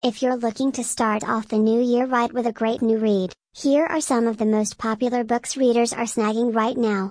If you're looking to start off the new year right with a great new read, here are some of the most popular books readers are snagging right now.